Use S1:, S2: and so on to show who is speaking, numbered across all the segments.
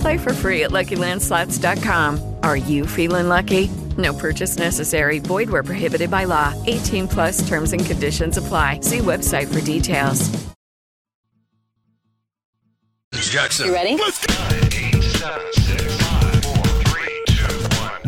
S1: Play for free at LuckyLandSlots.com. Are you feeling lucky? No purchase necessary. Void where prohibited by law. 18 plus terms and conditions apply. See website for details.
S2: Jackson.
S3: You ready?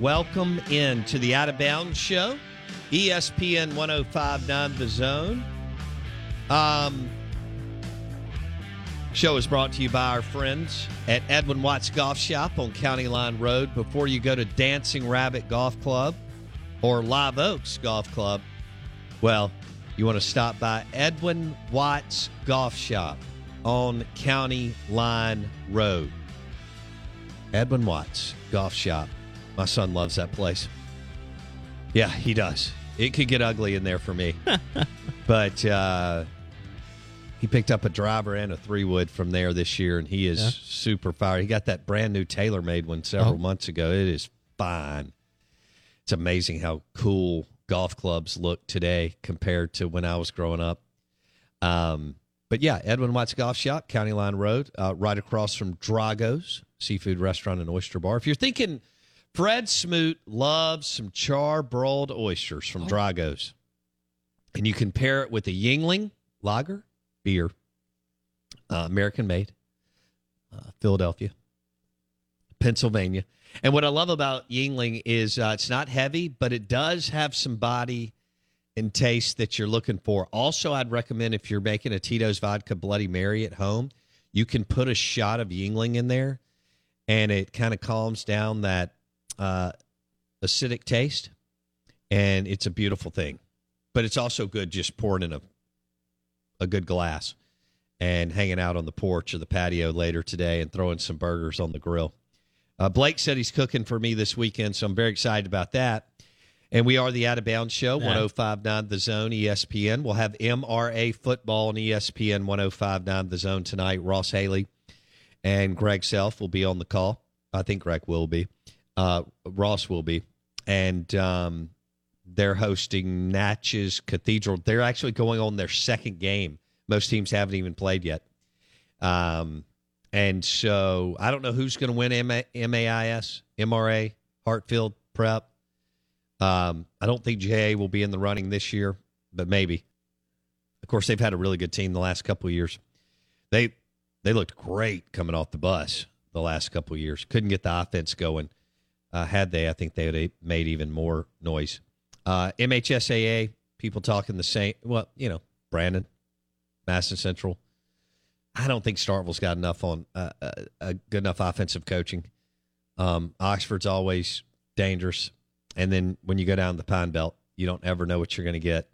S4: Welcome in to the Out of Bounds Show, ESPN 1059 The Zone. Um, show is brought to you by our friends at Edwin Watts Golf Shop on County Line Road. Before you go to Dancing Rabbit Golf Club or Live Oaks Golf Club, well, you want to stop by Edwin Watts Golf Shop on County Line Road. Edwin Watts Golf Shop. My son loves that place. Yeah, he does. It could get ugly in there for me. but uh, he picked up a driver and a three wood from there this year, and he is
S5: Yeah.
S4: super fired. He got that brand new TaylorMade one several
S5: Oh.
S4: months ago. It is fine. It's amazing how cool golf clubs look today compared to when I was growing up. Um, but yeah, Edwin Watts Golf Shop, County Line Road, uh, right across from Drago's Seafood Restaurant and Oyster Bar. If you're thinking Fred Smoot loves some char broiled oysters from Drago's, and you can pair it with a Yuengling lager beer, uh, American made, uh, Philadelphia, Pennsylvania. And what I love about Yuengling is uh, it's not heavy, but it does have some body and taste that you're looking for. Also, I'd recommend if you're making a Tito's vodka Bloody Mary at home, you can put a shot of Yuengling in there, and it kind of calms down that uh, acidic taste, and it's a beautiful thing. But it's also good just pouring in a a good glass and hanging out on the porch or the patio later today and throwing some burgers on the grill. Uh, Blake said he's cooking for me this weekend, so I'm very excited about that. And we are the Out of Bounds Show, 1059 The Zone, ESPN. We'll have MRA football on ESPN 1059 The Zone tonight. Ross Haley and Greg Self will be on the call. I think Greg will be. Uh, Ross will be. And um, they're hosting Natchez Cathedral. They're actually going on their second game. Most teams haven't even played yet. Um, and so I don't know who's going to win MA, MAIS, MRA, Hartfield, Prep. Um, I don't think JA will be in the running this year, but maybe. Of course, they've had a really good team the last couple of years. They they looked great coming off the bus the last couple of years. Couldn't get the offense going. Uh, had they, I think they would have made even more noise. Uh, MHSAA, people talking the same. Well, you know, Brandon, Madison Central. I don't think Starkville's got enough on uh, uh, a good enough offensive coaching. Um, Oxford's always dangerous, and then when you go down the Pine Belt, you don't ever know what you're going to get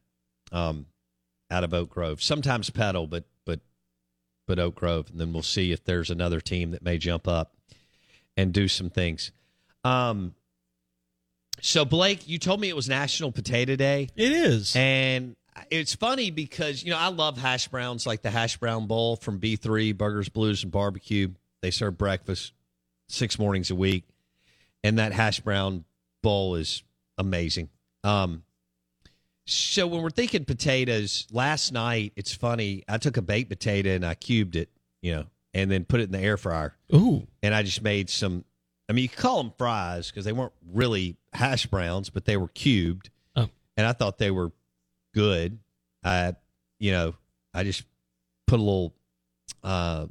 S4: um, out of Oak Grove. Sometimes Petal, but but but Oak Grove, and then we'll see if there's another team that may jump up and do some things. Um, so Blake, you told me it was National Potato Day.
S6: It is.
S4: And it's funny because you know I love hash browns, like the hash brown bowl from B three Burgers, Blues, and Barbecue. They serve breakfast six mornings a week, and that hash brown bowl is amazing. Um, so when we're thinking potatoes, last night it's funny. I took a baked potato and I cubed it, you know, and then put it in the air fryer.
S3: Ooh.
S4: And I just made some. I mean, you could call them fries because they weren't really hash browns, but they were cubed.
S3: Oh.
S4: And I thought they were good. I, you know, I just put a little uh,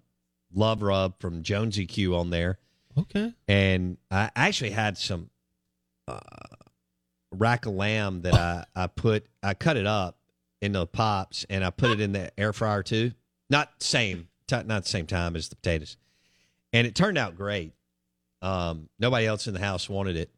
S4: love rub from Jonesy Q on there,
S3: Okay.
S4: and I actually had some uh, rack of lamb that I I put I cut it up into pops and I put it in the air fryer too. Not same, t- not the same time as the potatoes, and it turned out great. Um, nobody else in the house wanted it,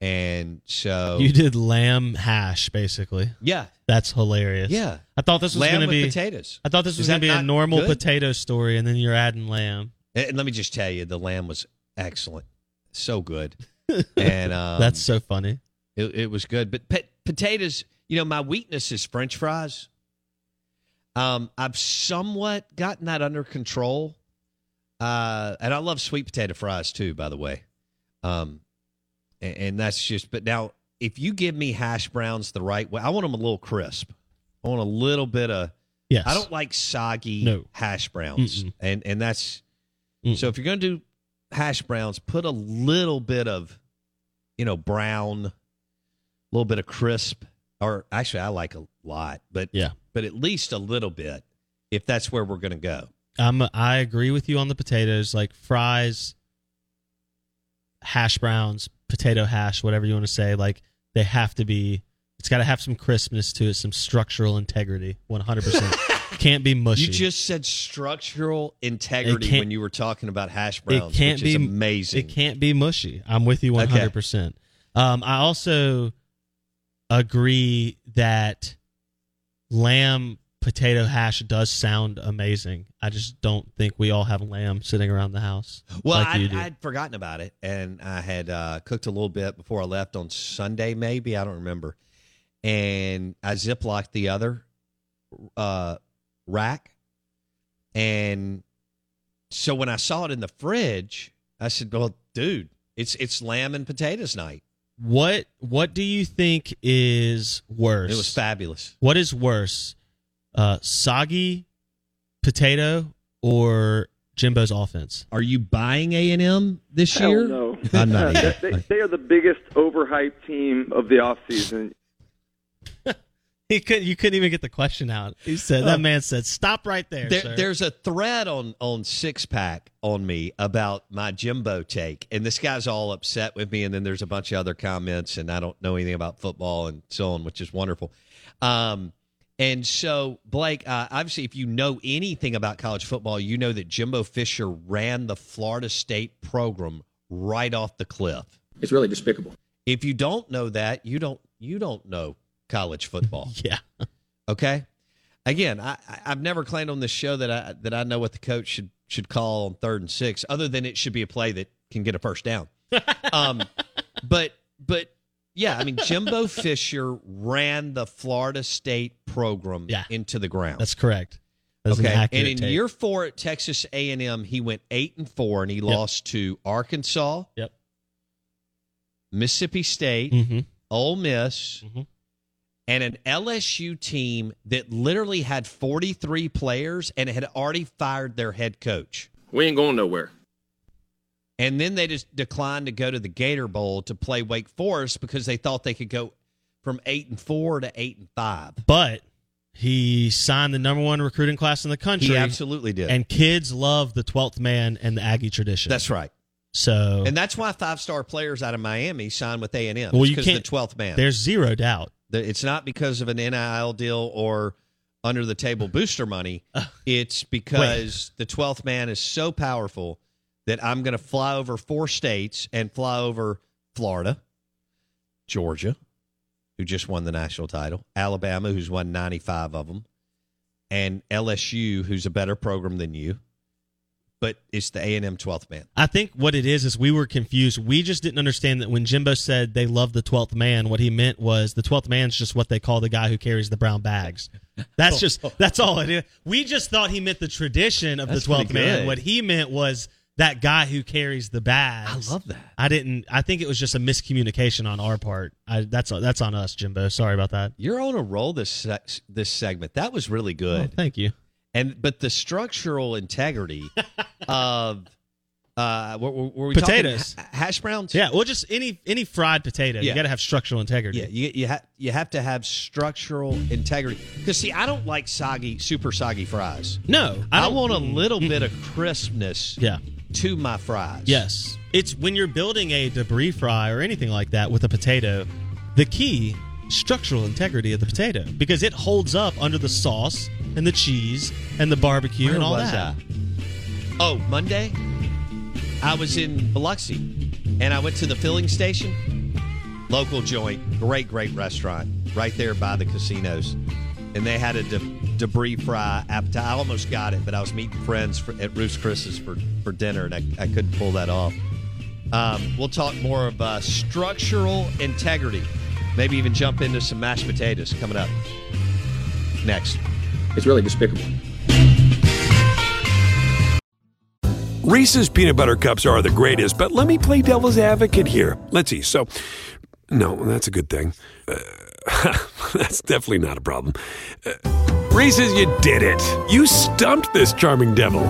S4: and so
S3: You did lamb hash, basically.
S4: yeah,
S3: That's hilarious.
S4: yeah,
S3: I thought this was
S4: lamb
S3: going to
S4: with
S3: be.
S4: potatoes.
S3: I thought this
S4: Is
S3: was
S4: that
S3: going to be a
S4: not
S3: normal
S4: good?
S3: potato story, and then you're adding lamb.
S4: And let me just tell you, the lamb was excellent, so good, and um,
S3: That's so funny.
S4: It, it was good, but potatoes. You know, my weakness is French fries. Um, I've somewhat gotten that under control, uh, and I love sweet potato fries too. By the way, um, and, and that's just. But now, if you give me hash browns the right way, I want them a little crisp. I want a little bit of.
S3: Yes.
S4: I don't like soggy
S3: No.
S4: hash browns,
S3: Mm-mm.
S4: and and that's
S3: Mm.
S4: so. If you're going to do hash browns, put a little bit of, you know, brown, a little bit of crisp, or actually, I like a lot, but
S3: Yeah.
S4: but at least a little bit, if that's where we're going to go.
S3: I'm, I agree with you on the potatoes, like fries, hash browns, potato hash, whatever you want to say. Like they have to be. It's got to have some crispness to it, some structural integrity. One hundred percent. Can't be mushy.
S4: You just said structural integrity when you were talking about hash browns,
S3: it can't
S4: which
S3: be
S4: is amazing.
S3: It can't be mushy. I'm with you 100. percent Um, I also agree that lamb potato hash does sound amazing. I just don't think we all have lamb sitting around the house.
S4: Well,
S3: like
S4: I'd. I'd forgotten about it, and I had uh, cooked a little bit before I left on Sunday, maybe I don't remember. And I ziplocked the other uh, rack, and so when I saw it in the fridge, I said, "Well, dude, it's it's lamb and potatoes night."
S3: What What do you think is worse?
S4: It was fabulous.
S3: What is worse, uh, soggy potato or Jimbo's offense?
S4: Are you buying A and M this
S6: Hell
S4: year?
S6: no.
S4: I'm not
S6: they,
S4: either.
S6: they, they are the biggest overhyped team of the offseason.
S3: He couldn't. You couldn't even get the question out. He said that man said, "Stop right there."
S4: There,
S3: sir."
S4: there's a thread on on Six Pack on me about my Jimbo take, and this guy's all upset with me. And then there's a bunch of other comments, and I don't know anything about football and so on, which is wonderful. Um, and so Blake, uh, obviously, if you know anything about college football, you know that Jimbo Fisher ran the Florida State program right off the cliff.
S7: It's really despicable.
S4: If you don't know that, you don't you don't know college football.
S3: yeah.
S4: Okay. Again, I, I- I've never claimed on this show that I that I know what the coach should should call on third and six, other than it should be a play that can get a first down. um, but but yeah, I mean Jimbo Fisher ran the Florida State program
S3: Yeah.
S4: into the ground.
S3: That's correct. That's
S4: okay,
S3: an
S4: and in
S3: take.
S4: year four at Texas A and M, he went eight and four, and he lost to Arkansas,
S3: Yep.
S4: Mississippi State,
S3: Mhm.
S4: Ole Miss,
S3: Mhm.
S4: and an LSU team that literally had 43 players and had already fired their head coach.
S7: We ain't going nowhere.
S4: And then they just declined to go to the Gator Bowl to play Wake Forest because they thought they could go from 8 and 4 to 8 and 5.
S3: But he signed the number one recruiting class in the country.
S4: He absolutely did.
S3: And kids love the twelfth man and the Aggie tradition.
S4: That's right.
S3: So
S4: And that's why five-star players out of Miami signed with A&M.
S3: well,
S4: It's
S3: you
S4: 'cause
S3: can't.
S4: of the 12th man.
S3: There's zero doubt.
S4: It's not because of an NIL deal or under the table booster money. It's because the 12th man is so powerful that I'm going to fly over four states and fly over Florida, Georgia, who just won the national title, Alabama, who's won 95 of them, and LSU, who's a better program than you. but it's the A and M twelfth man.
S3: I think what it is is we were confused. We just didn't understand that when Jimbo said they love the twelfth man, what he meant was the twelfth man's just what they call the guy who carries the brown bags. That's just that's all it is. We just thought he meant the tradition of
S4: That's
S3: the twelfth man. What he meant was that guy who carries the bags.
S4: I love that.
S3: I didn't. I think it was just a miscommunication on our part. I, that's that's on us, Jimbo. Sorry about that.
S4: You're on a roll this this segment. That was really good.
S3: Oh, thank you.
S4: And but the structural integrity of uh, what, what were we
S3: Potatoes.
S4: Ha- hash browns.
S3: Yeah, well, just any any fried potato.
S4: Yeah.
S3: You got to have structural integrity.
S4: Yeah, you you, ha- you have to have structural integrity. Because see, I don't like soggy, super soggy fries.
S3: No,
S4: I,
S3: don't-
S4: want a little bit of crispness.
S3: Yeah.
S4: To my fries.
S3: Yes. It's when you're building a debris fry or anything like that with a potato, the key structural integrity of the potato because it holds up under the sauce and the cheese and the barbecue
S4: Where
S3: and all
S4: was
S3: that.
S4: I? Oh, Monday, I was in Biloxi, and I went to the filling station, local joint, great, great restaurant, right there by the casinos, and they had a de- debris fry appetite. I almost got it, but I was meeting friends for, at Ruth's Chris's for for dinner, and I, I couldn't pull that off. Um, we'll talk more of uh, structural integrity. Maybe even jump into some mashed potatoes coming up next.
S7: It's really despicable.
S8: Reese's peanut butter cups are the greatest, but let me play devil's advocate here. Let's see. So, no, that's a good thing. Uh, that's definitely not a problem. Uh, Reese's, you did it. You stumped this charming devil.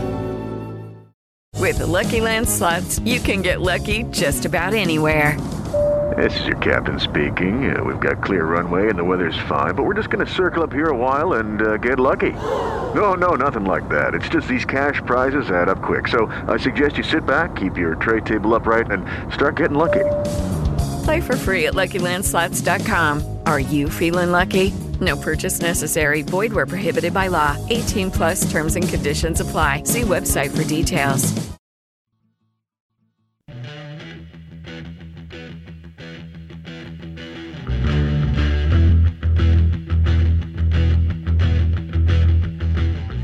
S1: With the Lucky Land slots, you can get lucky just about anywhere.
S9: This is your captain speaking. Uh, we've got clear runway and the weather's fine, but we're just going to circle up here a while and uh, get lucky. No, no, nothing like that. It's just these cash prizes add up quick. So I suggest you sit back, keep your tray table upright, and start getting lucky.
S1: Play for free at LuckyLandSlots.com. Are you feeling lucky? No purchase necessary. Void where prohibited by law. 18 plus terms and conditions apply. See website for details.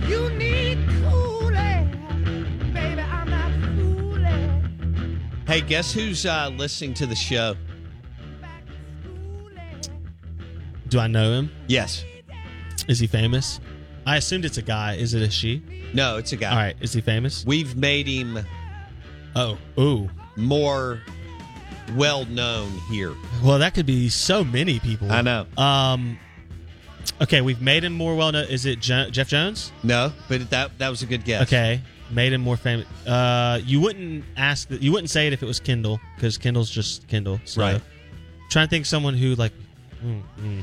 S10: You need cooling, baby. I'm not fooling.
S4: Hey, guess who's uh, listening to the show?
S3: Do I know him?
S4: Yes.
S3: Is he famous? I assumed it's a guy. Is it a she?
S4: No, it's a guy.
S3: All right. Is he famous?
S4: We've made him
S3: Oh, ooh.
S4: more well known here.
S3: Well, that could be so many people.
S4: I know.
S3: Um. Okay, we've made him more well known. Is it Jo- Jeff Jones?
S4: No, but that that was a good guess.
S3: Okay, made him more famous. Uh, you wouldn't ask. You wouldn't say it if it was Kendall because Kendall's just Kendall. So,
S4: Right.
S3: Trying to think of someone who like. mm, mm.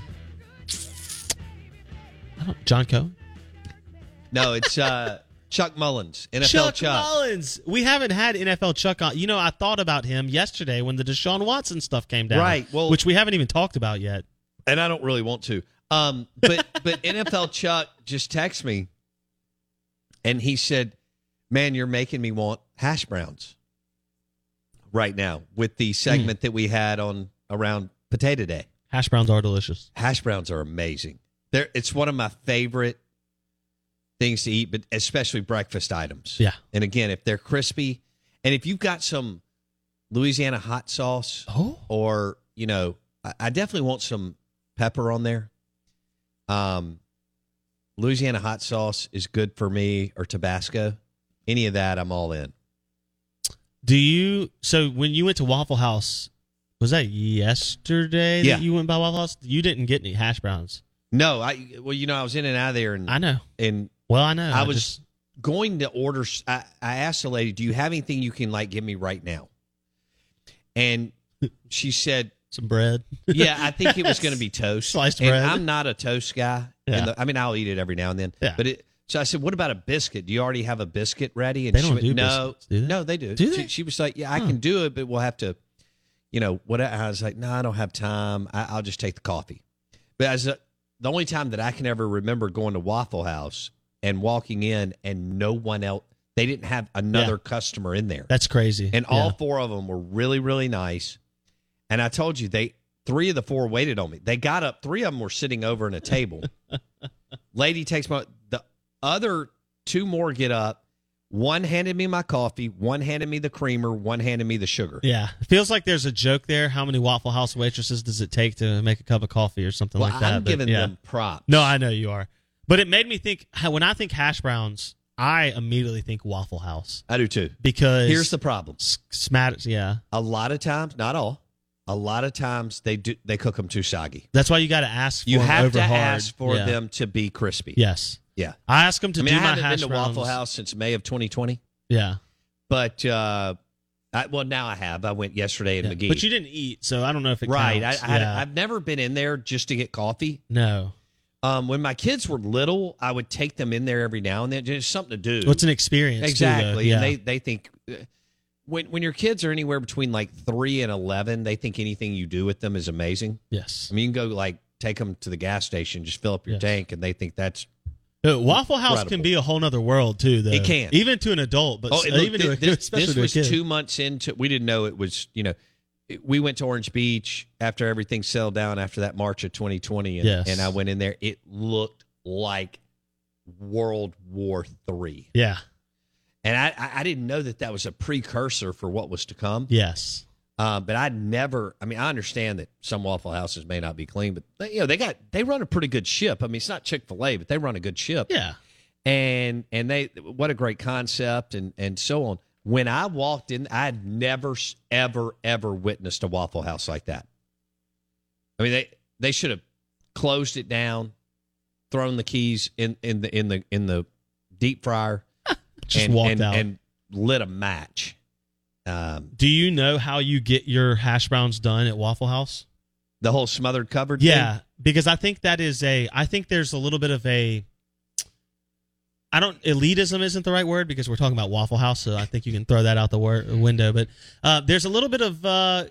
S3: John Cohen.
S4: No, it's uh, Chuck Mullins, NFL
S3: Chuck,
S4: Chuck.
S3: Mullins. We haven't had NFL Chuck on. You know, I thought about him yesterday when the Deshaun Watson stuff came down.
S4: Right, well-
S3: which we haven't even talked about yet.
S4: and I don't really want to. Um, but but NFL Chuck just texted me, and he said, "Man, you're making me want hash browns right now with the segment that we had on around Potato Day.
S3: Hash browns are delicious.
S4: Hash browns are amazing. They're it's one of my favorite things to eat, but especially breakfast items.
S3: Yeah.
S4: And again, if they're crispy, and if you've got some Louisiana hot sauce,
S3: Oh.
S4: or you know, I, I definitely want some pepper on there. Um, Louisiana hot sauce is good for me, or Tabasco. Any of that, I'm all in.
S3: Do you? So when you went to Waffle House, was that yesterday
S4: Yeah.
S3: that you went by Waffle House? You didn't get any hash browns.
S4: No, I well, you know, I was in and out of there, and
S3: I know.
S4: and
S3: Well, I know.
S4: I was
S3: just-
S4: going to order. I, I asked the lady, "Do you have anything you can like give me right now?" And she said,
S3: some bread.
S4: "Yeah, I think it was going to be toast,
S3: Sliced
S4: And
S3: bread.
S4: I'm not a toast guy.
S3: Yeah.
S4: The- I mean, I'll eat it every now and then.
S3: Yeah.
S4: But it. So I said, "What about a biscuit? Do you already have a biscuit ready?" And
S3: They
S4: she
S3: don't
S4: went,
S3: do
S4: no,
S3: biscuits, do they?
S4: no, they do.
S3: Do
S4: She,
S3: they?
S4: she was like, "Yeah, I
S3: Huh.
S4: can do it, but we'll have to." You know what? I was like, "No, I don't have time. I, I'll just take the coffee." But as a, the only time that I can ever remember going to Waffle House and walking in and no one else, they didn't have another
S3: Yeah.
S4: customer in there.
S3: That's crazy.
S4: And all four of them were really, really nice. And I told you, they three of the four waited on me. They got up, three of them were sitting over in a table. Lady takes my, the other two more get up. One handed me my coffee, one handed me the creamer, one handed me the sugar.
S3: Yeah, it feels like there's a joke there. How many Waffle House waitresses does it take to make a cup of coffee or something
S4: Well,
S3: like that?
S4: I'm
S3: But,
S4: giving
S3: yeah.
S4: them props.
S3: No, I know you are, but it made me think. When I think hash browns, I immediately think Waffle House
S4: I do too.
S3: because
S4: Here's the problem.
S3: s- smat. Yeah,
S4: A lot of times, not all, a lot of times they do they cook them too soggy.
S3: that's why you got to ask. For
S4: You have to
S3: hard.
S4: ask for
S3: Yeah.
S4: them to be crispy.
S3: Yes,
S4: Yeah.
S3: I ask them to
S4: I mean,
S3: do
S4: I
S3: my
S4: haven't
S3: hash
S4: been to
S3: browns.
S4: Waffle House since May of 2020,
S3: Yeah,
S4: but uh, I, well, now I have. I went yesterday in
S3: yeah.
S4: Magee.
S3: but you didn't eat, so I don't know if it
S4: right?
S3: counts.
S4: I, I had,
S3: yeah.
S4: I've never been in there just to get coffee.
S3: no.
S4: Um, when my kids were little, I would take them in there every now and then. Just something to do.
S3: What's an experience? too,
S4: exactly?
S3: yeah.
S4: And they they think uh, when when your kids are anywhere between like three and eleven, they think anything you do with them is amazing.
S3: yes.
S4: I mean, you can go like take them to the gas station, just fill up your
S3: Yes.
S4: tank, and they think that's
S3: Uh, Waffle House
S4: Incredible.
S3: can be a whole nother world too, though.
S4: It can.
S3: even to an adult, but
S4: oh,
S3: s-
S4: it- look,
S3: even to a,
S4: this,
S3: especially
S4: this
S3: to a
S4: was
S3: kid.
S4: two months into. We didn't know it was. You know, we went to Orange Beach after everything settled down after that March of 2020, and,
S3: Yes.
S4: and I went in there. It looked like World War Three,
S3: Yeah.
S4: and I, I I didn't know that that was a precursor for what was to come.
S3: Yes.
S4: Uh, but I never. I mean, I understand that some Waffle Houses may not be clean, but they, you know they got they run a pretty good ship. I mean, it's not Chick Fil A, but they run a good ship.
S3: Yeah.
S4: and and they what a great concept and and so on. When I walked in, I'd never ever ever witnessed a Waffle House like that. I mean, they they should have closed it down, thrown the keys in in the in the in the deep fryer,
S3: Just
S4: and,
S3: walked
S4: and,
S3: out.
S4: and lit a match. Um,
S3: Do you know how you get your hash browns done at Waffle House?
S4: the whole smothered covered. Thing?
S3: Yeah,
S4: thing?
S3: because I think that is a. I think there's a little bit of a. I don't elitism isn't the right word because we're talking about Waffle House, so I think you can throw that out the wor- window. But uh, there's a little bit of uh,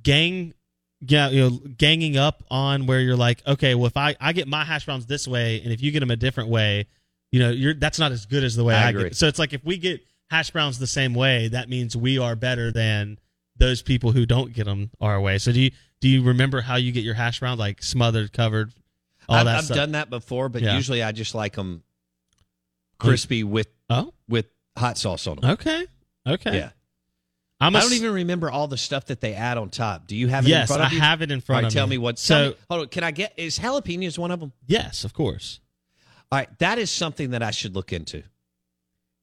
S3: gang, yeah, you know, ganging up on where you're like, okay, well, if I I get my hash browns this way, and if you get them a different way, you know, you're that's not as good as the way
S4: I
S3: I, get. So it's like if we get hash browns the same way, that means we are better than those people who don't get them our way. So do you do you remember how you get your hash browns like smothered, covered, all
S4: I've,
S3: that
S4: I've
S3: stuff?
S4: done that before, but
S3: Yeah.
S4: usually I just like them crispy with
S3: Oh,
S4: with hot sauce on them.
S3: okay, okay.
S4: Yeah.
S3: I'm
S4: I
S3: a
S4: don't even remember all the stuff that they add on top. Do you have it in
S3: Yes,
S4: front of
S3: I have it in front
S4: All right,
S3: of
S4: tell
S3: me.
S4: me what.
S3: So-
S4: me- hold on, can I get is jalapenos one of them?
S3: Yes, of course.
S4: All right, that is something that I should look into.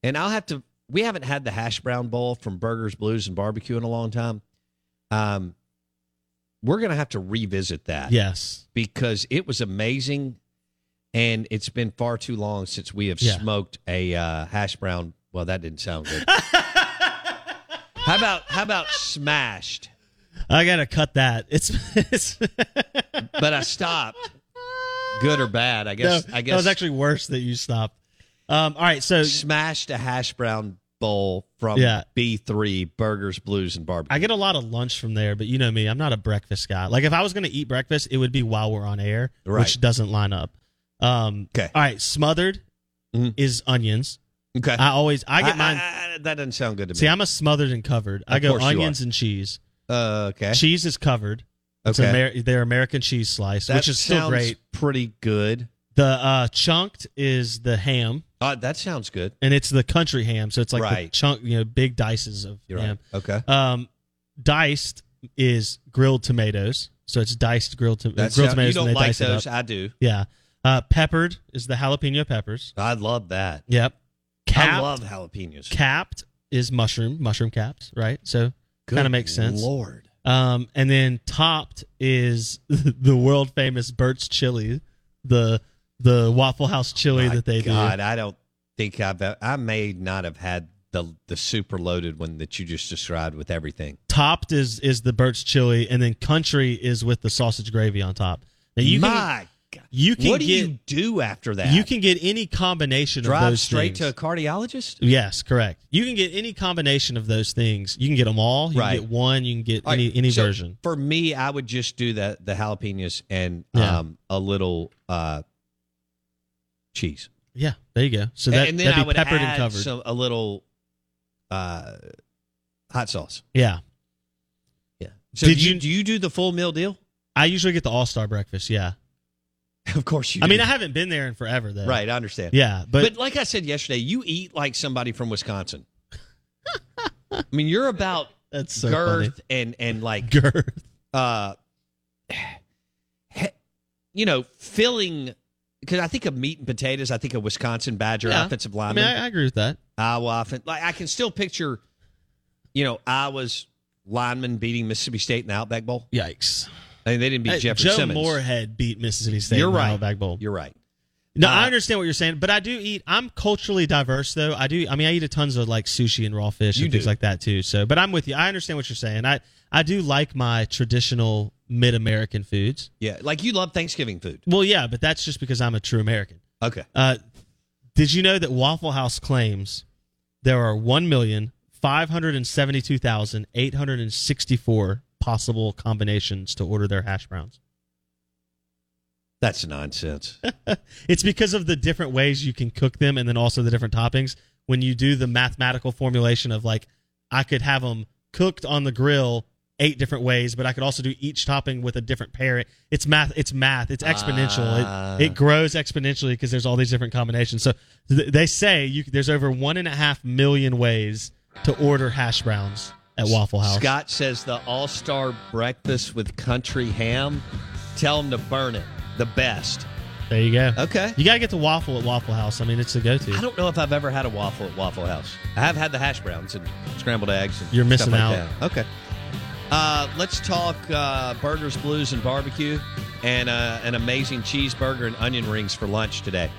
S4: And I'll have to. We haven't had the hash brown bowl from Burgers, Blues, and Barbecue in a long time. Um, we're gonna have to revisit that.
S3: Yes.
S4: because it was amazing, and it's been far too long since we have
S3: Yeah.
S4: smoked a uh, hash brown. Well, that didn't sound good. how about how about smashed?
S3: I gotta cut that. It's, it's
S4: But I stopped. Good or bad? I guess.
S3: no,
S4: I guess
S3: that was actually worse that you stopped. Um, all right, so
S4: smashed a hash brown bowl from
S3: Yeah.
S4: B3 Burgers, Blues, and Barbecue.
S3: I get a lot of lunch from there, but you know me, I'm not a breakfast guy. Like if I was going to eat breakfast, it would be while we're on air,
S4: Right.
S3: which doesn't line up. Um,
S4: Okay.
S3: All right, smothered
S4: Mhm.
S3: is onions.
S4: okay.
S3: I always I get mine.
S4: I- that doesn't sound good to me.
S3: see, I'm a smothered and covered. I go onions and cheese.
S4: uh, okay.
S3: Cheese is covered. It's
S4: Okay.
S3: Amer- their American cheese slice,
S4: That
S3: which is still great.
S4: Pretty good.
S3: The uh, chunked is the ham,
S4: Uh, that sounds good.
S3: and it's the country ham, so it's like
S4: Right.
S3: chunk, you know, big dices of
S4: You're
S3: ham.
S4: right. Okay.
S3: Um, diced is grilled tomatoes, so it's diced grilled, to- grilled
S4: sound-
S3: tomatoes.
S4: you
S3: and
S4: don't like those? I do.
S3: Yeah. Uh, peppered is the jalapeno peppers.
S4: I love that.
S3: Yep. Capped,
S4: I love jalapenos.
S3: capped is mushroom, mushroom capped, right? So kind of makes sense.
S4: Lord.
S3: Um, and then topped is the world famous Bert's chili, the the Waffle House chili
S4: My
S3: that they do.
S4: God,
S3: do.
S4: I don't think I've. I may not have had the the super loaded one that you just described with everything.
S3: Topped is is the Bert's chili, and then country is with the sausage gravy on top. Now you can
S4: My God.
S3: you can
S4: what do
S3: get
S4: you do after that?
S3: you can get any combination
S4: drive
S3: of those
S4: straight
S3: things.
S4: to a cardiologist.
S3: Yes, correct. You can get any combination of those things. You can get them all. You
S4: Right.
S3: can get one. You can get
S4: All right,
S3: any any
S4: so
S3: version.
S4: For me, I would just do the the jalapenos and
S3: Yeah.
S4: um, a little uh, cheese,
S3: Yeah, there you go. So that
S4: and then
S3: that'd
S4: I
S3: be
S4: would
S3: peppered
S4: add
S3: and covered.
S4: some a little uh, hot sauce.
S3: yeah,
S4: Yeah. So
S3: Did
S4: do you,
S3: you-
S4: do you do the full meal deal?
S3: I usually get the All Star breakfast. Yeah,
S4: Of course you.
S3: I mean. I haven't been there in forever though.
S4: right. I understand.
S3: Yeah, but,
S4: But like I said yesterday, you eat like somebody from Wisconsin. I mean, you're about
S3: that's so
S4: girth and and like.
S3: Girth.
S4: uh, you know, filling. Because I think of meat and potatoes. I think of Wisconsin Badger
S3: Yeah.
S4: offensive
S3: I
S4: lineman.
S3: mean, I, I agree with that.
S4: Iowa offense. Like I can still picture, you know, Iowa's lineman beating Mississippi State in the Outback Bowl.
S3: Yikes.
S4: I mean, they didn't beat
S3: Hey,
S4: Jeffrey
S3: Joe
S4: Simmons.
S3: Moorhead beat Mississippi State.
S4: You're
S3: in the
S4: right.
S3: Outback Bowl.
S4: You're right.
S3: No,
S4: Uh,
S3: I understand what you're saying, but I do eat. I'm culturally diverse, though. I do. I mean, I eat a tons of like sushi and raw fish and things like that too. So, but I'm with you. I understand what you're saying. I I do like my traditional mid American foods.
S4: Yeah, like you love Thanksgiving food.
S3: Well, yeah, but that's just because I'm a true American.
S4: Okay.
S3: Uh, did you know that Waffle House claims there are one million five hundred and seventy-two thousand eight hundred and sixty-four possible combinations to order their hash browns?
S4: That's nonsense.
S3: it's because of the different ways you can cook them and then also the different toppings. When you do the mathematical formulation of like, I could have them cooked on the grill eight different ways, but I could also do each topping with a different pairing. It's math. It's math. It's exponential.
S4: Ah.
S3: it, it grows exponentially because there's all these different combinations. So th- they say you, there's over one and a half million ways to order hash browns at Waffle House.
S4: Scott says the All Star breakfast with country ham. Tell him to burn it. The best.
S3: There you go.
S4: Okay.
S3: You gotta get the waffle at Waffle House. I mean, it's the go-to.
S4: I don't know if I've ever had a waffle at Waffle House. I have had the hash browns and scrambled eggs. And
S3: You're missing
S4: like
S3: out.
S4: that. Okay. Uh, let's talk uh, burgers, blues, and barbecue, and uh, an amazing cheeseburger and onion rings for lunch today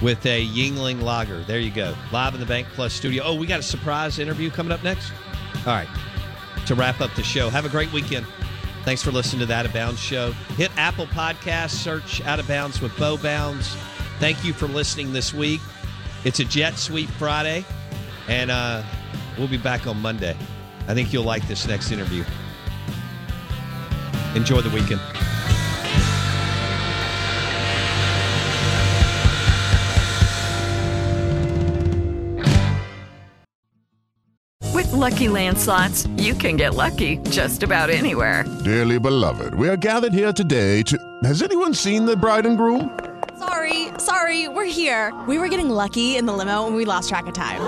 S4: with a Yuengling Lager. There you go. Live in the Bank Plus studio. Oh, we got a surprise interview coming up next. All right. To wrap up the show, have a great weekend. Thanks for listening to the Out of Bounds show. Hit Apple Podcasts, search Out of Bounds with Bo Bounds. Thank you for listening this week. It's a Jet Sweep Friday, and uh, we'll be back on Monday. I think you'll like this next interview. Enjoy the weekend.
S1: With Lucky Land slots, you can get lucky just about anywhere.
S11: Dearly beloved, we are gathered here today to. Has anyone seen the bride and groom?
S12: Sorry, sorry, we're here. We were getting lucky in the limo and we lost track of time.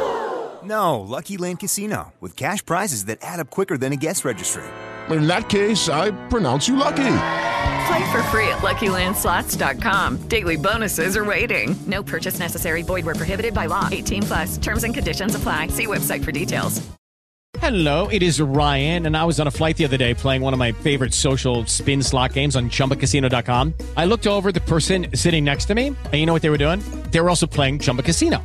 S13: No, Lucky Land Casino, with cash prizes that add up quicker than a guest registry.
S11: In that case, I pronounce you lucky.
S1: Play for free at LuckyLandSlots.com. Daily bonuses are waiting. No purchase necessary. Void where prohibited by law. 18 plus. Terms and conditions apply. See website for details.
S5: Hello, it is Ryan, and I was on a flight the other day playing one of my favorite social spin slot games on ChumbaCasino.com. I looked over the person sitting next to me, and you know what they were doing? They were also playing Chumba Casino.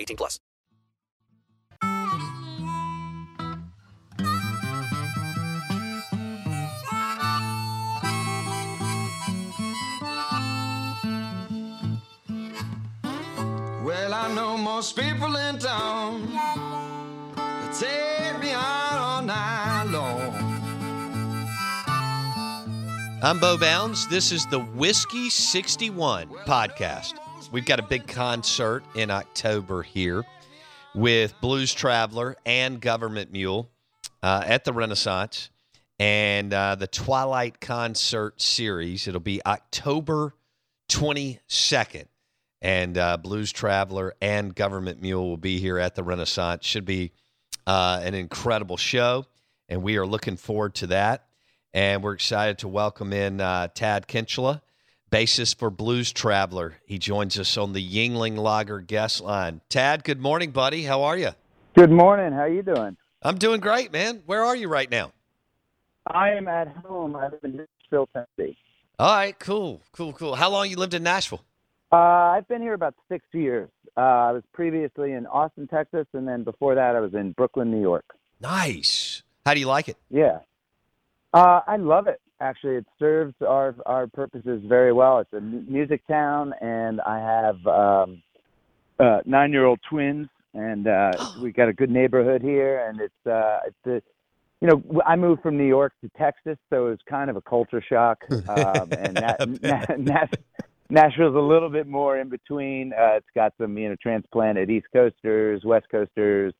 S14: 18 plus.
S15: Well, I know most people in town that take me out all night long.
S4: I'm Bo Bounds. This is the Whiskey 61 podcast. We've got a big concert in October here with Blues Traveler and Government Mule uh, at the Renaissance and uh, the Twilight Concert Series. It'll be October 22nd. And uh, Blues Traveler and Government Mule will be here at the Renaissance. Should be uh, an incredible show, and we are looking forward to that. And we're excited to welcome in uh, Tad Kinchla, bassist for Blues Traveler. He joins us on the Yuengling Lager guest line. Tad, good morning, buddy. How are you?
S16: Good morning. How are you doing?
S4: I'm doing great, man. Where are you right now?
S16: I am at home. I live in Nashville, Tennessee.
S4: All right, cool, cool, cool. How long you lived in Nashville?
S16: Uh, I've been here about six years. Uh, I was previously in Austin, Texas, and then before that, I was in Brooklyn, New York.
S4: Nice. How do you like it?
S16: Yeah, uh, I love it. Actually, it serves our our purposes very well. It's a music town, and I have um, uh, nine year old twins, and uh, we got a good neighborhood here. And it's uh, it's a, you know, I moved from New York to Texas, so it was kind of a culture shock. Um, and that, Na- Nash- Nashville's a little bit more in between. Uh, it's got some you know transplanted East Coasters, West Coasters,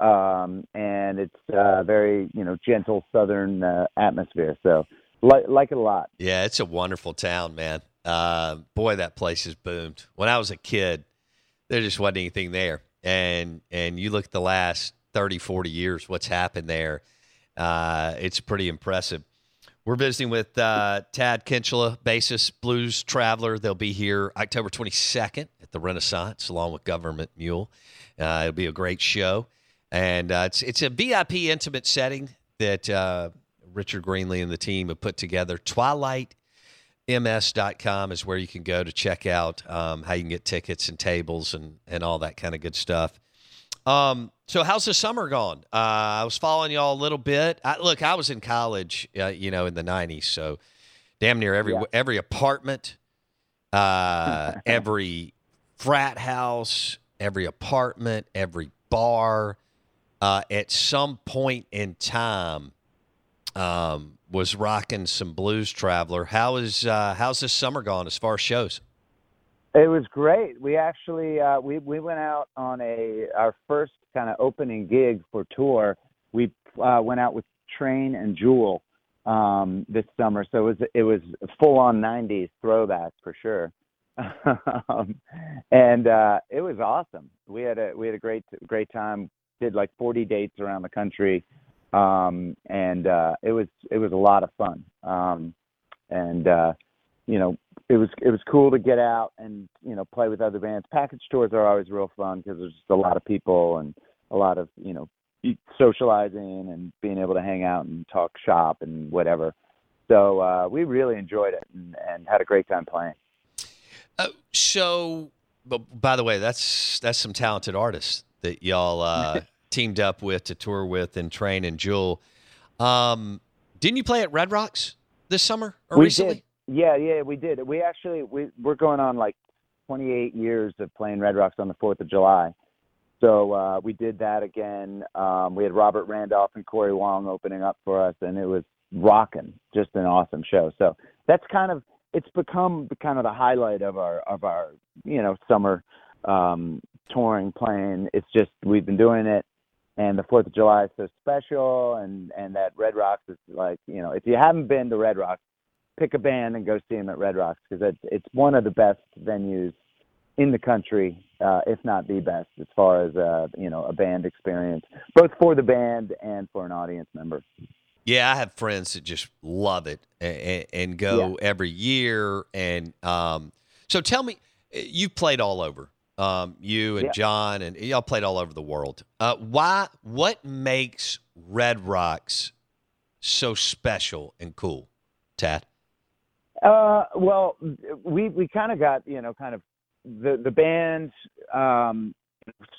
S16: um, and it's uh, very you know gentle Southern uh, atmosphere. So like like it a lot.
S4: Yeah, it's a wonderful town, man. Uh, boy, that place has boomed. When I was a kid, there just wasn't anything there. And and you look at the last 30, 40 years, what's happened there, uh, it's pretty impressive. We're visiting with uh, Tad Kinchla, bassist, blues traveler. They'll be here October 22nd at the Renaissance, along with Government Mule. Uh, it'll be a great show, and uh, it's it's a VIP intimate setting that uh, Richard Greenlee and the team have put together. TwilightMS.com is where you can go to check out um, how you can get tickets and tables and and all that kind of good stuff. Um, so how's the summer gone? Uh, I was following y'all a little bit. I, look, I was in college, uh, you know, in the '90s, so damn near every
S16: Yeah.
S4: every apartment, uh, every frat house, every apartment, every bar, uh, at some point in time, um, was rocking some blues traveler. How is uh, how's this summer gone as far as shows?
S16: It was great. We actually uh, we we went out on a our first kind of opening gig for tour. We uh, went out with Train and Jewel um, this summer, so it was it was full on '90s throwback for sure. um, and uh, it was awesome. We had a we had a great great time. Did like 40 dates around the country, um, and uh, it was it was a lot of fun. Um, and uh, you know, it was it was cool to get out and you know play with other bands. Package tours are always real fun because there's just a lot of people and a lot of you know socializing and being able to hang out and talk shop and whatever. So uh, we really enjoyed it and, and had a great time playing.
S4: Uh, so, but by the way, that's that's some talented artists that y'all uh, teamed up with to tour with and train and Jewel. Um, didn't you play at Red Rocks this summer or
S16: we
S4: recently?
S16: did. Yeah, yeah, we did. We actually we we're going on like 28 years of playing Red Rocks on the 4th of July. So uh, we did that again. Um, we had Robert Randolph and Corey Wong opening up for us, and it was rocking. Just an awesome show. So that's kind of it's become kind of the highlight of our of our you know summer um, touring playing. It's just we've been doing it, and the Fourth of July is so special, and and that Red Rocks is like you know if you haven't been to Red Rocks, pick a band and go see them at Red Rocks because it's it's one of the best venues in the country, uh, if not the best, as far as uh, you know a band experience, both for the band and for an audience member.
S4: Yeah, I have friends that just love it and, and go every year. And um, so, tell me, you've played all over. Um, you and
S16: Yeah.
S4: John and y'all played all over the world. Uh, why? What makes Red Rocks so special and cool, Tad?
S16: Uh, well, we we kind of got you know kind of the the band um,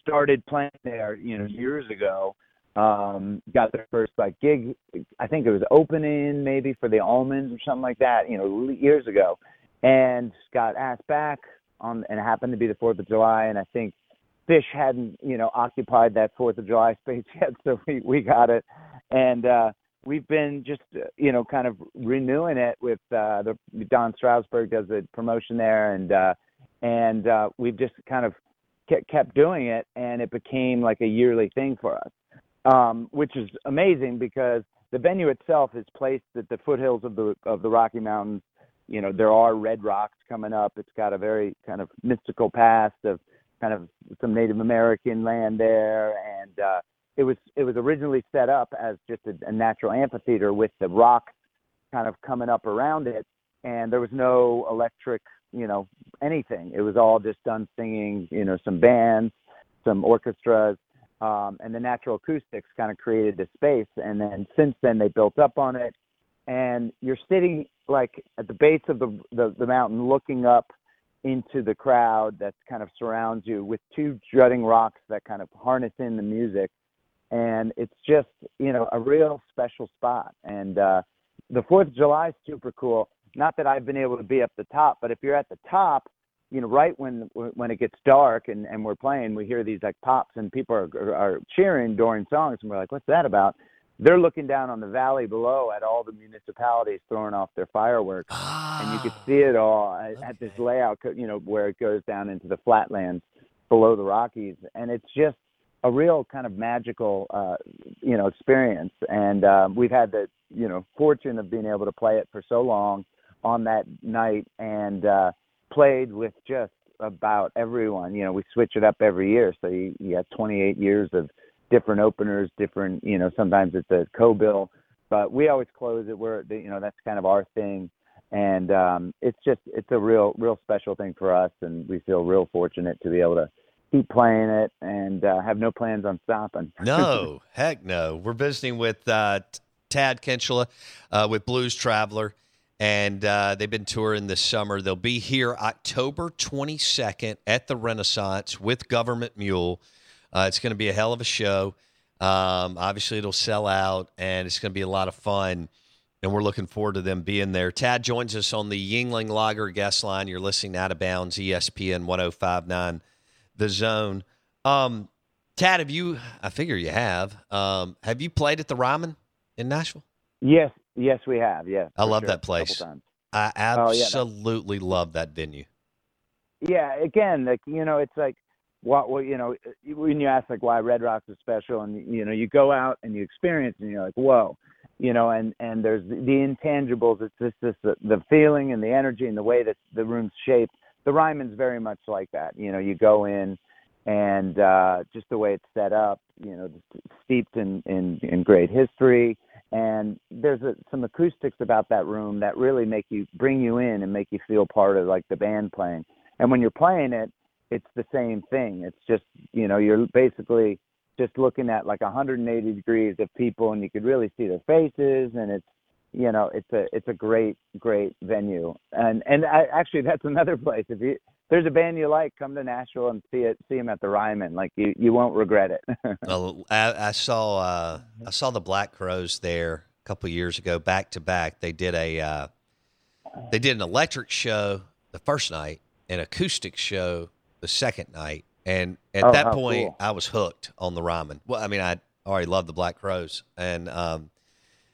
S16: started playing there you know years ago. Um, got their first like gig. I think it was opening maybe for the Allmans or something like that. You know years ago, and got asked back on and it happened to be the Fourth of July. And I think Phish hadn't you know occupied that Fourth of July space yet, so we we got it. And uh, we've been just uh, you know kind of renewing it with uh the Don Strasburg does the promotion there and uh and uh we've just kind of kept kept doing it and it became like a yearly thing for us um which is amazing because the venue itself is placed at the foothills of the of the Rocky Mountains you know there are red rocks coming up it's got a very kind of mystical past of kind of some Native American land there and uh it was it was originally set up as just a, a natural amphitheater with the rocks kind of coming up around it, and there was no electric, you know, anything. It was all just done singing, you know, some bands, some orchestras, um, and the natural acoustics kind of created the space. And then since then, they built up on it, and you're sitting like at the base of the the, the mountain, looking up into the crowd that kind of surrounds you with two jutting rocks that kind of harness in the music. And it's just you know a real special spot. And uh the fourth of july is super cool. Not that i've been able to be up the top but if you're at the top you know right when when it gets dark and and we're playing we hear these like pops and people are are cheering during songs and we're like what's that about they're looking down on the valley below at all the municipalities throwing off their fireworks, and you could see it all at, at this layout, you know, where it goes down into the flatlands below the Rockies, and it's just a real kind of magical, uh, you know, experience. And um, we've had the, you know, fortune of being able to play it for so long on that night, and uh, played with just about everyone. You know, we switch it up every year, so you, you have 28 years of different openers, different, you know, sometimes it's a co-bill, but we always close it. We're, you know, that's kind of our thing. And um, it's just, it's a real, real special thing for us. And we feel real fortunate to be able to keep playing it and uh, have no plans on stopping.
S4: no, heck no. We're visiting with uh, Tad Kinchla uh, with Blues Traveler. And uh, they've been touring this summer. They'll be here October 22nd at the Renaissance with Government Mule. Uh, it's going to be a hell of a show. Um, obviously, it'll sell out, and it's going to be a lot of fun. And we're looking forward to them being there. Tad joins us on the Yuengling Lager guest line. You're listening to Out of Bounds, ESPN 1059, The Zone. Um, Tad, have you, I figure you have, um, have you played at the Ryman in Nashville?
S16: Yes, yes, we have. Yes.
S4: I love
S16: sure,
S4: that place. I
S16: Oh, yeah,
S4: absolutely love that venue.
S16: yeah again like you know it's like what well, you know when you ask like why red rocks is special and you know you go out and you experience and you're like whoa you know and and there's the, intangibles it's just this the, the feeling and the energy and the way that the room's shaped. The ryman's very much like that. You know you go in and uh just the way it's set up you know steeped in in, in great history. And there's a, some acoustics about that room that really make you bring you in and make you feel part of like the band playing. And when you're playing it it's the same thing. It's just you know you're basically just looking at like 180 degrees of people and you could really see their faces and it's you know it's a it's a great great venue. And and I, actually that's another place. If you there's a band you like come to Nashville and see it see them at the Ryman. Like you you won't regret it.
S4: Well, I, I saw uh, I saw the Black Crowes there a couple years ago, back to back. They did a uh, they did an electric show the first night, an acoustic show the second night, and at
S16: Oh,
S4: that point,
S16: cool.
S4: I was hooked on the Ryman. Well, I mean, I already loved the Black Crowes, and um,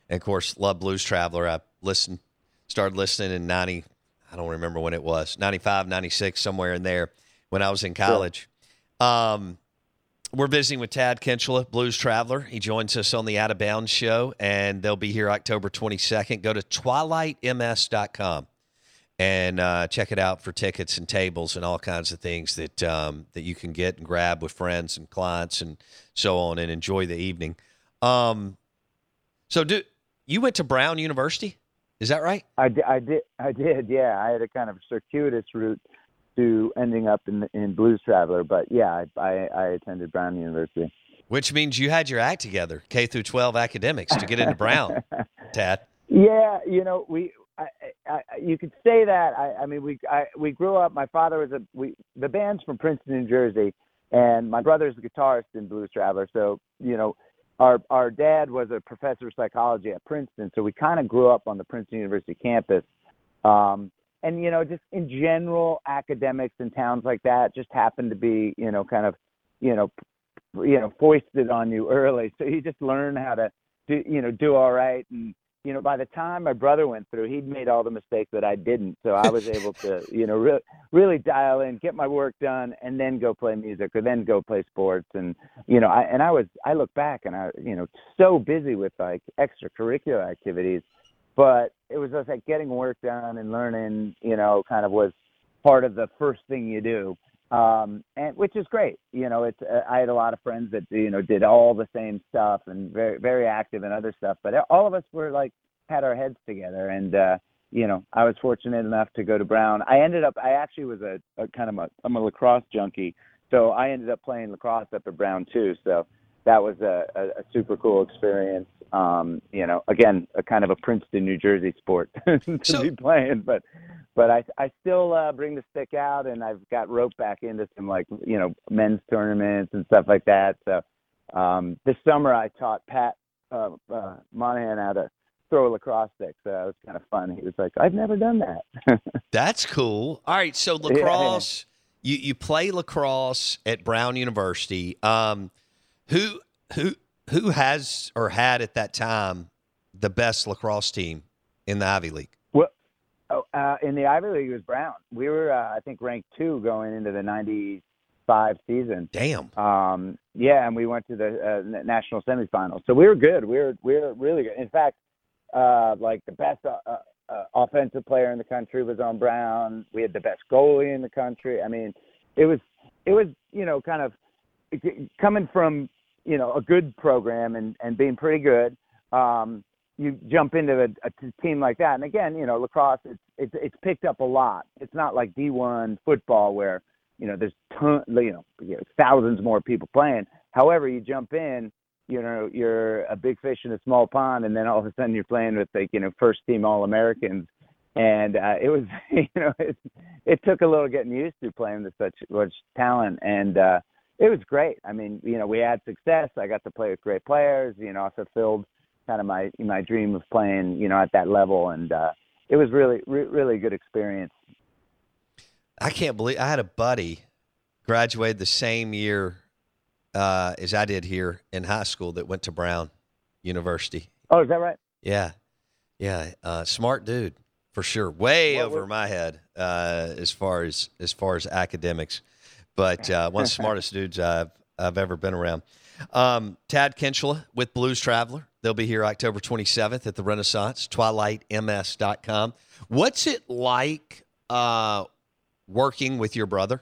S4: and of course, love Blues Traveler. I listened, started listening in ninety. I don't remember when it was 95, 96, somewhere in there when I was in college. Um, we're visiting with Tad Kinchla, Blues Traveler. He joins us on the Out of Bounds show, and they'll be here October 22nd. Go to twilightms.com and uh, check it out for tickets and tables and all kinds of things that um, that you can get and grab with friends and clients and so on, and enjoy the evening. Um, so, do you went to Brown University? Is that right?
S16: I, I did I did yeah I had a kind of circuitous route to ending up in in Blues Traveler but yeah I I, I attended Brown University
S4: Which means you had your act together, K through 12 academics, to get into Brown, Tad.
S16: Yeah, you know, we I, I, you could say that. I, I mean, we I, we grew up. My father was a we the band's from Princeton, New Jersey, and my brother's a guitarist in Blues Traveler. So you know, our our dad was a professor of psychology at Princeton, so we kind of grew up on the Princeton University campus. Um, and you know, just in general, academics in towns like that just happen to be you know kind of you know you know foisted on you early, so you just learn how to do you know do all right and you know, by the time my brother went through, he'd made all the mistakes that I didn't. So I was able to, you know, really, really dial in, get my work done, and then go play music or then go play sports. And, you know, I, and I was, I look back and I, you know, so busy with like extracurricular activities, but it was just like getting work done and learning, you know, kind of was part of the first thing you do. Um, and which is great. You know, it's, uh, I had a lot of friends that, you know, did all the same stuff and very, very active in other stuff, but all of us were like, had our heads together and uh you know i was fortunate enough to go to brown i ended up i actually was a, a kind of a i'm a lacrosse junkie so i ended up playing lacrosse up at brown too so that was a, a, a super cool experience. Um, you know, again, a kind of a Princeton, New Jersey sport to
S4: So-
S16: be playing, but but I I still uh, bring the stick out, and I've got rope back into some like you know men's tournaments and stuff like that. So um, this summer I taught Pat uh, uh, Monahan how to throw a lacrosse stick. So that was kind of fun. He was like, "I've never done that."
S4: That's cool. All right, so
S16: Yeah.
S4: lacrosse, you you play lacrosse at Brown University. Um, who who who has or had at that time the best lacrosse team in the Ivy League?
S16: Oh, uh, in the Ivy League, it was Brown. We were, uh, I think, ranked two going into the '95 season.
S4: Damn.
S16: Um, yeah, and we went to the uh, national semifinals, so we were good. We were we were really good. In fact, uh, like the best uh, uh, offensive player in the country was on Brown. We had the best goalie in the country. I mean, it was it was you know kind of coming from you know a good program and and being pretty good. Um, you jump into a, a team like that, and again, you know, lacrosse it's it's it's picked up a lot. It's not like D1 football where you know there's ton, you know, you thousands more people playing. However, you jump in, you know, you're a big fish in a small pond, and then all of a sudden you're playing with like you know first team All Americans, and uh, it was you know it it took a little getting used to playing with such such talent, and uh, it was great. I mean, you know, we had success. I got to play with great players. You know, I fulfilled kind of my my dream of playing, you know, at that level, and uh, it was really re- really good experience.
S4: I can't believe I had a buddy graduated the same year uh, as I did here in high school that went to Brown University.
S16: Oh, is that right?
S4: Yeah, yeah, uh, smart dude for sure. Way
S16: What
S4: over
S16: was-
S4: my head uh, as far as as far as academics, but uh, one of the smartest dudes I've I've ever been around. Um, Tad Kinchla with Blues Traveler. They'll be here October 27th at the Renaissance. TwilightMS.com. What's it like uh, working with your brother?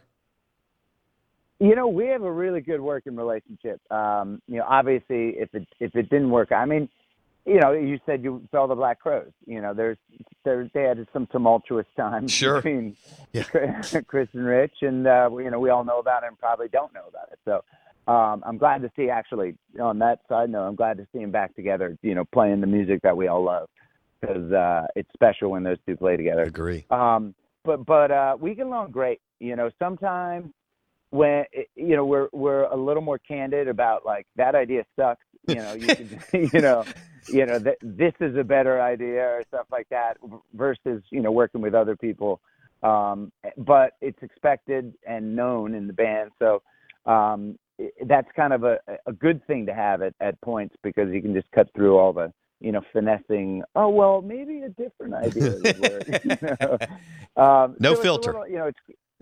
S16: You know, we have a really good working relationship. Um, you know, obviously, if it if it didn't work, I mean, you know, you said you saw the Black Crowes. You know, there's there they had some tumultuous times
S4: Sure.
S16: between Chris and Rich, and uh, you know, we all know about it and probably don't know about it. So. Um, I'm glad to see actually on that side note, I'm glad to see them back together, you know, playing the music that we all love because uh, it's special when those two play together.
S4: Agree.
S16: Um, but but uh, we get along great. You know, sometimes when you know we're we're a little more candid about like that idea sucks. You know, you can, you know, you know that this is a better idea or stuff like that versus you know working with other people. Um, but it's expected and known in the band, so um, that's kind of a, a good thing to have at, at points because you can just cut through all the you know finessing. Oh well, maybe a different idea you know? um,
S4: No
S16: so
S4: filter.
S16: little- you know, it's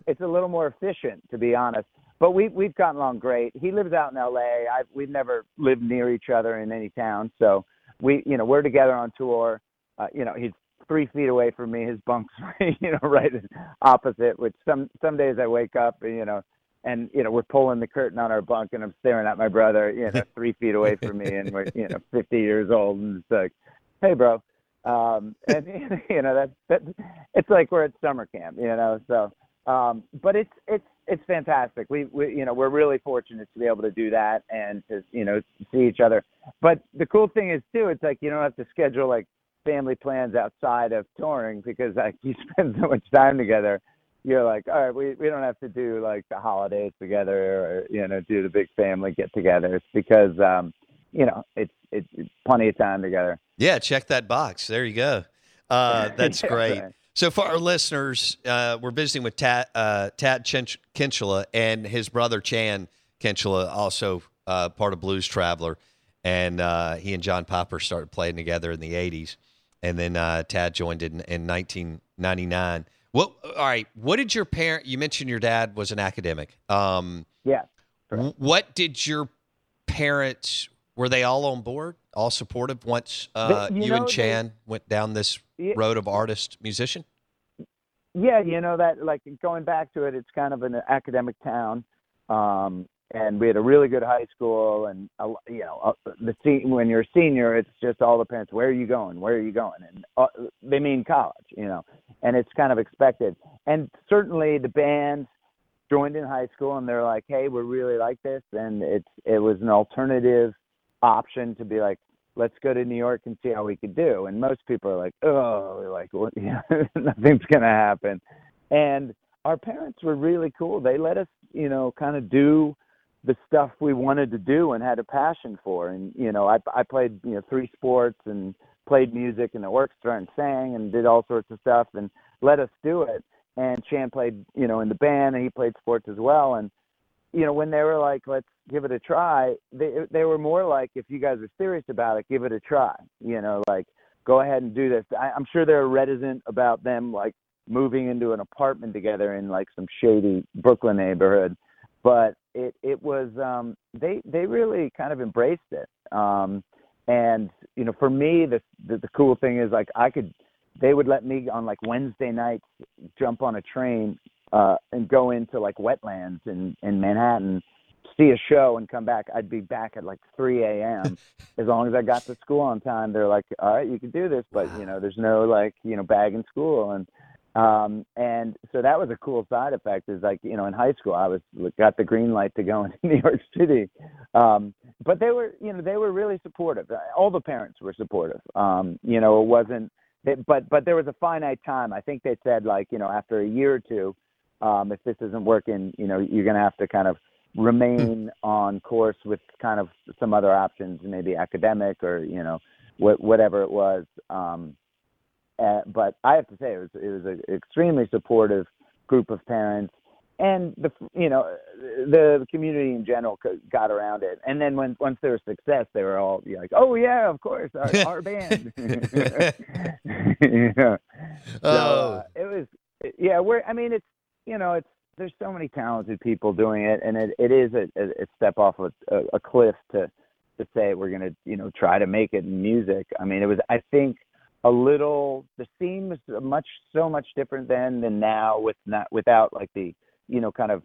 S16: it's a little more efficient to be honest. But we we've gotten along great. He lives out in L.A. I've we've never lived near each other in any town, so we you know we're together on tour. Uh, you know he's three feet away from me. His bunk's you know right opposite. Which some some days I wake up and you know and you know we're pulling the curtain on our bunk and I'm staring at my brother you know three feet away from me and we're you know 50 years old and it's like hey bro. Um and you know that's that it's like we're at summer camp you know so um but it's it's it's fantastic. We we you know we're really fortunate to be able to do that and to you know see each other. But the cool thing is too it's like you don't have to schedule like family plans outside of touring because like you spend so much time together you're like all right we we don't have to do like the holidays together or you know do the big family get togethers because um you know it's it's, it's plenty of time together
S4: Yeah, check that box. There you go. Uh, that's great. So for our listeners, uh, we're visiting with Tad, uh, Tad Chinch- Kinchla and his brother Chan Kinchla, also uh, part of Blues Traveler, and uh, he and John Popper started playing together in the '80s, and then uh, Tad joined in, in 1999. What? All right. What did your parent? You mentioned your dad was an academic. Um,
S16: yeah.
S4: w- What did your parents? Were they all on board? All supportive once uh,
S16: They- you
S4: you, and
S16: know, they-
S4: Chan went down this
S16: Yeah.
S4: road of artist musician?
S16: Yeah, you know that like going back to it, it's kind of an academic town, um, and we had a really good high school, and uh, you know uh, the se- when you're a senior, it's just all the parents, where are you going, where are you going, and uh, they mean college, you know, and it's kind of expected, and certainly the bands joined in high school and they're like, "Hey, we really like this," and it's it was an alternative option to be like, "Let's go to New York and see how we could do." And most people are like, "Oh, like what? Yeah, nothing's gonna happen." And our parents were really cool. They let us, you know, kind of do the stuff we wanted to do and had a passion for. And you know, I I played you know three sports and played music in the orchestra and sang and did all sorts of stuff and let us do it. And Chan played, you know, in the band and he played sports as well. And you know, when they were like, "Let's give it a try," they they were more like, "If you guys are serious about it, give it a try." You know, like go ahead and do this. I, I'm sure they're reticent about them like moving into an apartment together in like some shady Brooklyn neighborhood, but it it was um they they really kind of embraced it. Um and you know, for me the the, the cool thing is like I could they would let me on like Wednesday nights jump on a train uh and go into like wetlands in in Manhattan see a show and come back. I'd be back at like 3 a.m as long as i got to school on time they're like all right you can do this but you know there's no like you know bag in school. And um and so that was a cool side effect is like you know in high school i was got the green light to go into new york city. Um but they were you know they were really supportive. All the parents were supportive. Um you know it wasn't they, but but there was a finite time. I think they said like you know after a year or two um if this isn't working you know you're going to have to kind of remain on course with kind of some other options maybe academic or you know wh- whatever it was. Um uh, but I have to say it was it was an extremely supportive group of parents, and the you know the, the community in general got around it. And then when once there was success, they were all like, "Oh yeah, of course, our, our band." yeah. So uh, it was yeah. We're I mean it's you know it's there's so many talented people doing it, and it it is a, a step off a, a, a cliff to to say we're gonna you know try to make it in music. I mean it was I think a little the scene was much so much different then than now with not without like the you know kind of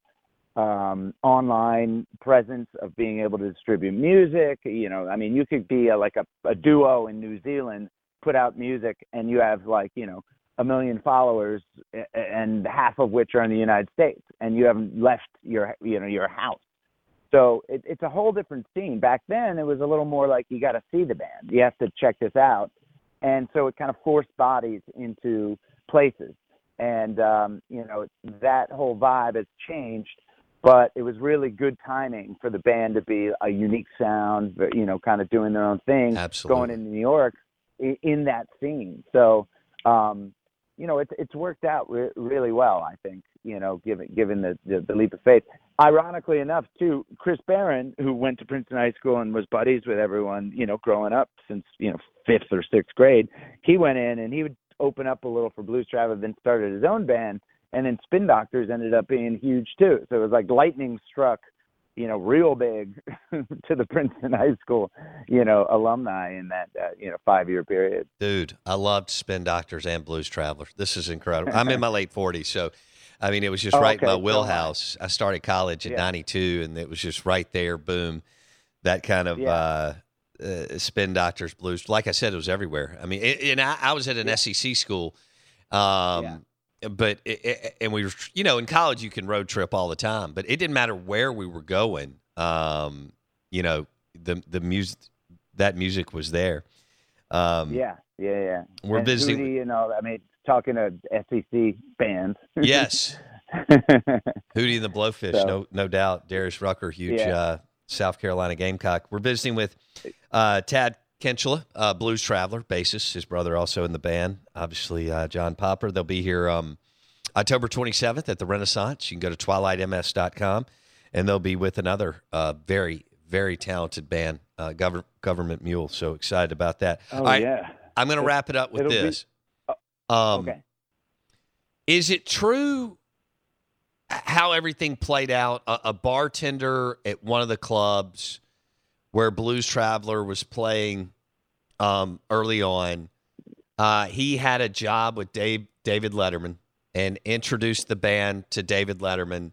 S16: um online presence of being able to distribute music. You know i mean you could be a, like a, a duo in new zealand put out music and you have like you know a million followers and half of which are in the united states and you haven't left your you know your house. So it, it's a whole different scene. Back then it was a little more like you got to see the band. You have to check this out and so it kind of forced bodies into places and um you know that whole vibe has changed but it was really good timing for the band to be a unique sound you know kind of doing their own thing
S4: Absolutely.
S16: going into new york in, in that scene so um you know it's it's worked out re- really well i think you know given given the, the the leap of faith. Ironically enough too chris barron who went to princeton high school and was buddies with everyone you know growing up since you know fifth or sixth grade he went in and he would open up a little for blues traveler then started his own band and then spin doctors ended up being huge too. So it was like lightning struck you know real big to the princeton high school you know alumni in that uh, you know five year period
S4: Dude, I loved Spin Doctors and Blues Travelers. This is incredible. I'm in my late 40s, so I mean, it was just
S16: Oh,
S4: right
S16: okay,
S4: in my wheelhouse. I started college in
S16: Yeah.
S4: '92, and it was just right there. Boom, that kind of
S16: Yeah.
S4: uh, uh, Spin Doctors Blues. Like I said, it was everywhere. I mean, it, and I, I was at an SEC school, um, but it, it, and we were, you know, in college you can road trip all the time, but it didn't matter where we were going. Um, you know, the the music that music was there. Um,
S16: yeah yeah yeah
S4: We're
S16: and
S4: busy-
S16: Hootie and all that. i mean talking to sec bands
S4: Yes. Hootie and the Blowfish,
S16: So-
S4: no no doubt. Darius Rucker, huge
S16: Yeah.
S4: uh, South Carolina Gamecock. We're visiting with uh, Tad Kinchla, uh, blues traveler, bassist. His brother also in the band. Obviously, uh, John Popper. They'll be here um, October 27th at the Renaissance. You can go to twilightms.com, and they'll be with another uh, very very talented band, uh, Govern- Government Mule. So excited about that.
S16: Oh,
S4: All right,
S16: yeah.
S4: I'm going to wrap it up with
S16: it'll be-
S4: this. um,
S16: okay
S4: is it true how everything played out? A, a bartender at one of the clubs where Blues Traveler was playing um, early on, uh, he had a job with Dave, David Letterman and introduced the band to David Letterman.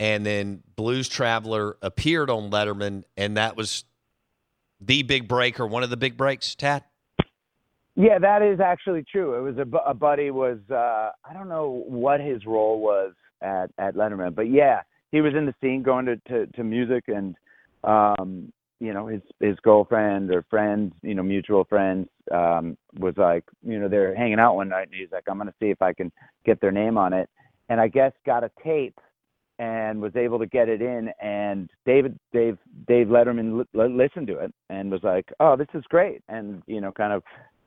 S4: And then Blues Traveler appeared on Letterman, and that was the big break or one of the big breaks, Tad?
S16: Yeah, that is actually true. It was a, a buddy was uh I don't know what his role was at at Letterman. But yeah, he was in the scene going to to, to music and um you know his his girlfriend or friends you know mutual friends um was like you know they're hanging out one night and he's like i'm going to see if i can get their name on it. And i guess got a tape and was able to get it in and david dave dave letterman li- listened to it and was like oh this is great. And you know kind of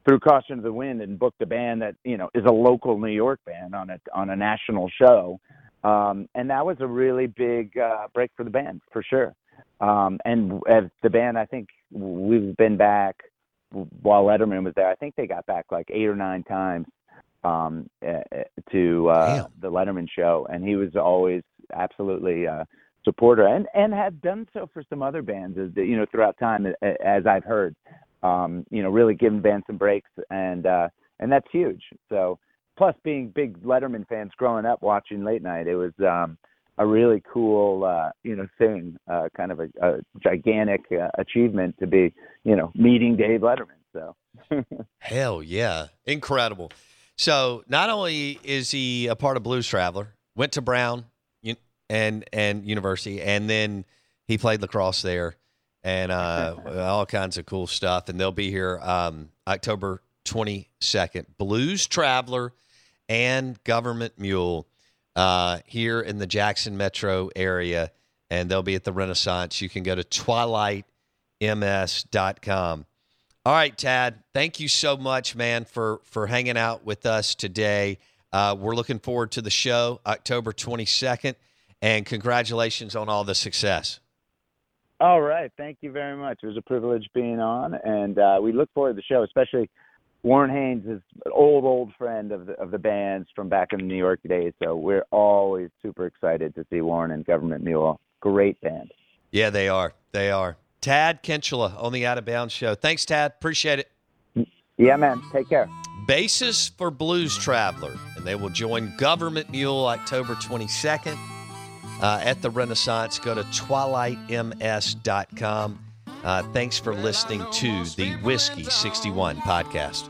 S16: threw caution to the wind and booked a band that you know is a local new york band on a on a national show. Um and that was a really big uh break for the band for sure um, and as the band, I think we've been back while Letterman was there. I think they got back like eight or nine times um, uh, to uh, the Letterman show, and he was always absolutely a supporter, and and had done so for some other bands, as you know, throughout time, as I've heard. Um, you know, really giving bands some breaks, and uh, and that's huge. So, plus being big Letterman fans growing up watching late night, it was. Um, a really cool uh you know thing uh kind of a, a gigantic uh, achievement to be you know meeting Dave Letterman so.
S4: Hell yeah. Incredible. So not only is he a part of Blues Traveler went to Brown and and University and then he played lacrosse there and uh all kinds of cool stuff and they'll be here um October 22nd Blues Traveler and Government Mule uh, here in the Jackson metro area, and they'll be at the Renaissance. You can go to twilightms.com. All right, Tad, thank you so much, man, for for hanging out with us today. Uh, we're looking forward to the show October 22nd, and congratulations on all the success.
S16: All right, thank you very much. It was a privilege being on, and uh, we look forward to the show, especially Warren Haynes is an old, old friend of the of the bands from back in the New York days. So we're always super excited to see Warren and Government Mule. Great band.
S4: Yeah, they are. They are. Tad Kinchla on the Out of Bounds Show. Thanks, Tad. Appreciate it.
S16: Yeah, man. Take care.
S4: Basis for Blues Traveler, and they will join Government Mule October 22nd uh, at the Renaissance. Go to twilightms.com. Uh, thanks for listening to the Whiskey 61 podcast.